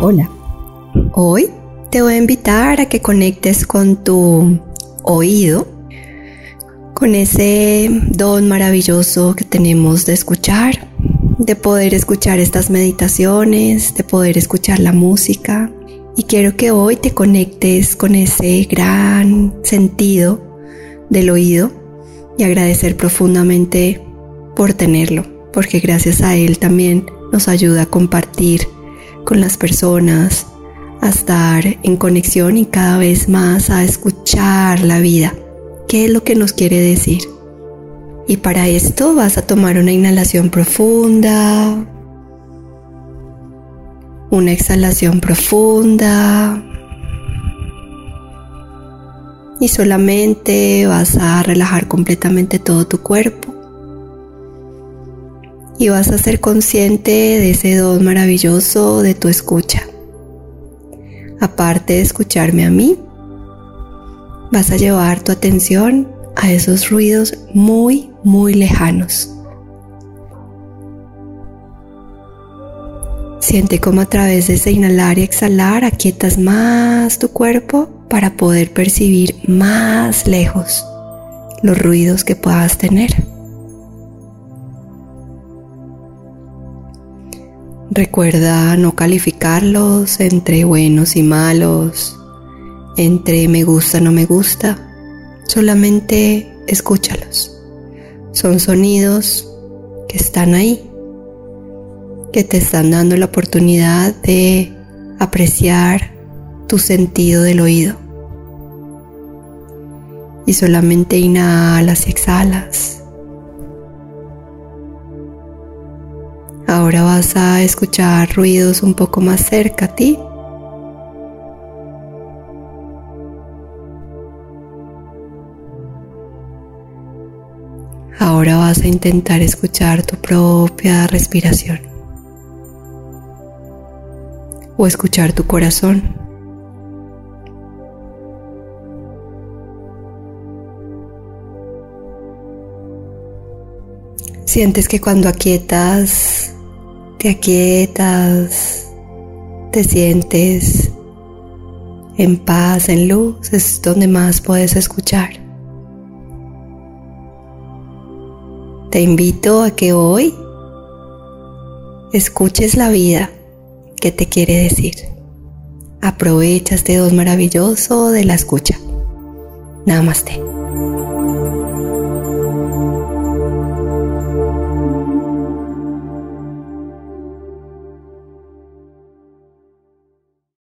Hola, hoy te voy a invitar a que conectes con tu oído, con ese don maravilloso que tenemos de escuchar, de poder escuchar estas meditaciones, de poder escuchar la música. Y quiero que hoy te conectes con ese gran sentido del oído y agradecer profundamente por tenerlo, porque gracias a él también nos ayuda a compartir con las personas, a estar en conexión y cada vez más a escuchar la vida. ¿Qué es lo que nos quiere decir? Y para esto vas a tomar una inhalación profunda, una exhalación profunda y solamente vas a relajar completamente todo tu cuerpo y vas a ser consciente de ese don maravilloso de tu escucha. Aparte de escucharme a mí, vas a llevar tu atención a esos ruidos muy, muy lejanos. Siente cómo a través de ese inhalar y exhalar aquietas más tu cuerpo para poder percibir más lejos los ruidos que puedas tener. Recuerda no calificarlos entre buenos y malos, entre me gusta, no me gusta. Solamente escúchalos. Son sonidos que están ahí, que te están dando la oportunidad de apreciar tu sentido del oído. Y solamente inhalas y exhalas Ahora vas a escuchar ruidos un poco más cerca a ti. Ahora vas a intentar escuchar tu propia respiración o escuchar tu corazón. Sientes que cuando aquietas te aquietas, te sientes en paz, en luz, es donde más puedes escuchar. Te invito a que hoy escuches la vida que te quiere decir. Aprovecha este dos maravilloso de la escucha. Namaste.